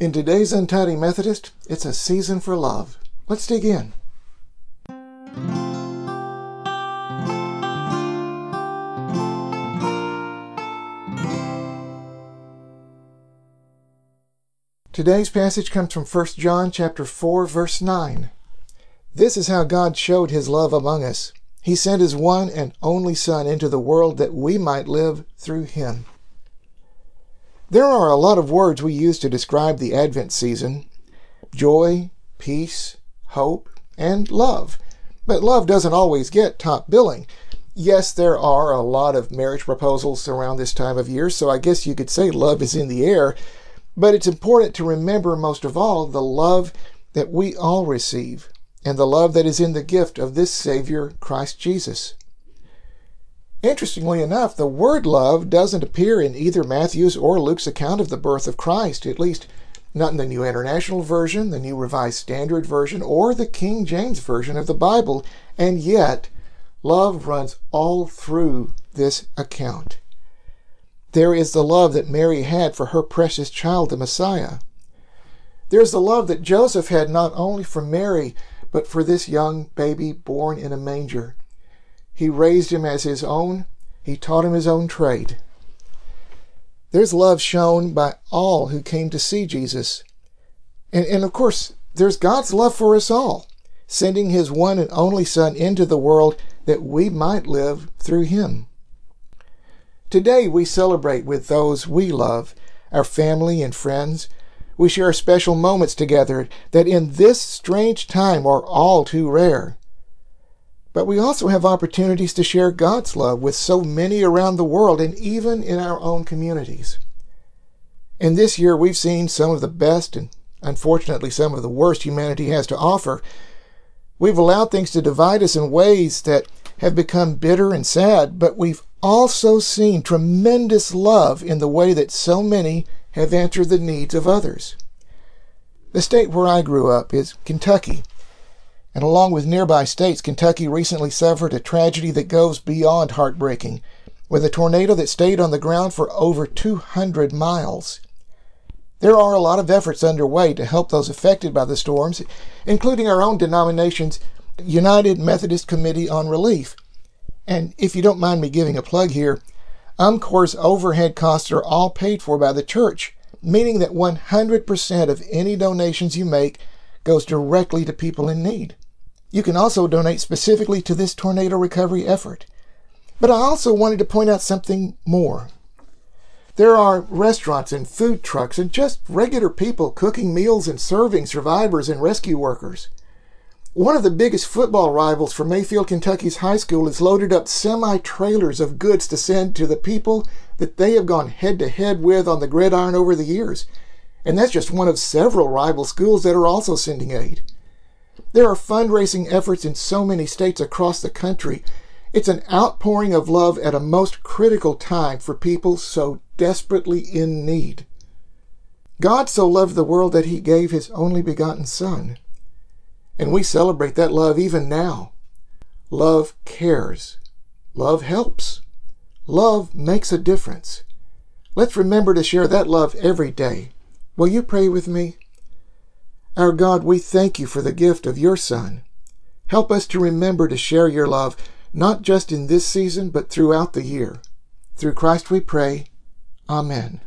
In today's Untidy Methodist, it's a season for love. Let's dig in. Today's passage comes from 1 John chapter 4 verse 9. This is how God showed his love among us. He sent his one and only son into the world that we might live through him. There are a lot of words we use to describe the Advent season joy, peace, hope, and love. But love doesn't always get top billing. Yes, there are a lot of marriage proposals around this time of year, so I guess you could say love is in the air. But it's important to remember, most of all, the love that we all receive and the love that is in the gift of this Savior, Christ Jesus. Interestingly enough, the word love doesn't appear in either Matthew's or Luke's account of the birth of Christ, at least not in the New International Version, the New Revised Standard Version, or the King James Version of the Bible, and yet love runs all through this account. There is the love that Mary had for her precious child, the Messiah. There's the love that Joseph had not only for Mary, but for this young baby born in a manger. He raised him as his own. He taught him his own trade. There's love shown by all who came to see Jesus. And, and of course, there's God's love for us all, sending his one and only Son into the world that we might live through him. Today we celebrate with those we love, our family and friends. We share special moments together that in this strange time are all too rare. But we also have opportunities to share God's love with so many around the world and even in our own communities. And this year we've seen some of the best and unfortunately some of the worst humanity has to offer. We've allowed things to divide us in ways that have become bitter and sad, but we've also seen tremendous love in the way that so many have answered the needs of others. The state where I grew up is Kentucky. And along with nearby states, Kentucky recently suffered a tragedy that goes beyond heartbreaking, with a tornado that stayed on the ground for over 200 miles. There are a lot of efforts underway to help those affected by the storms, including our own denomination's United Methodist Committee on Relief. And if you don't mind me giving a plug here, UMCOR's overhead costs are all paid for by the church, meaning that 100% of any donations you make goes directly to people in need. You can also donate specifically to this tornado recovery effort. But I also wanted to point out something more. There are restaurants and food trucks and just regular people cooking meals and serving survivors and rescue workers. One of the biggest football rivals for Mayfield, Kentucky's high school has loaded up semi trailers of goods to send to the people that they have gone head to head with on the gridiron over the years. And that's just one of several rival schools that are also sending aid. There are fundraising efforts in so many states across the country. It's an outpouring of love at a most critical time for people so desperately in need. God so loved the world that he gave his only begotten Son. And we celebrate that love even now. Love cares. Love helps. Love makes a difference. Let's remember to share that love every day. Will you pray with me? Our God, we thank you for the gift of your Son. Help us to remember to share your love, not just in this season, but throughout the year. Through Christ we pray. Amen.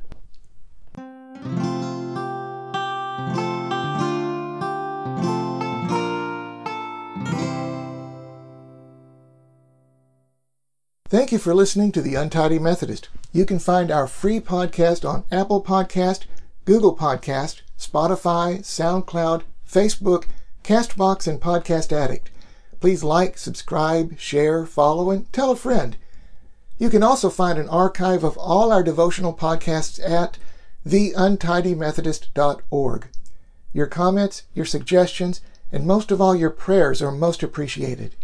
Thank you for listening to The Untidy Methodist. You can find our free podcast on Apple Podcast, Google Podcast, Spotify, SoundCloud, Facebook, Castbox, and Podcast Addict. Please like, subscribe, share, follow, and tell a friend. You can also find an archive of all our devotional podcasts at theuntidymethodist.org. Your comments, your suggestions, and most of all your prayers are most appreciated.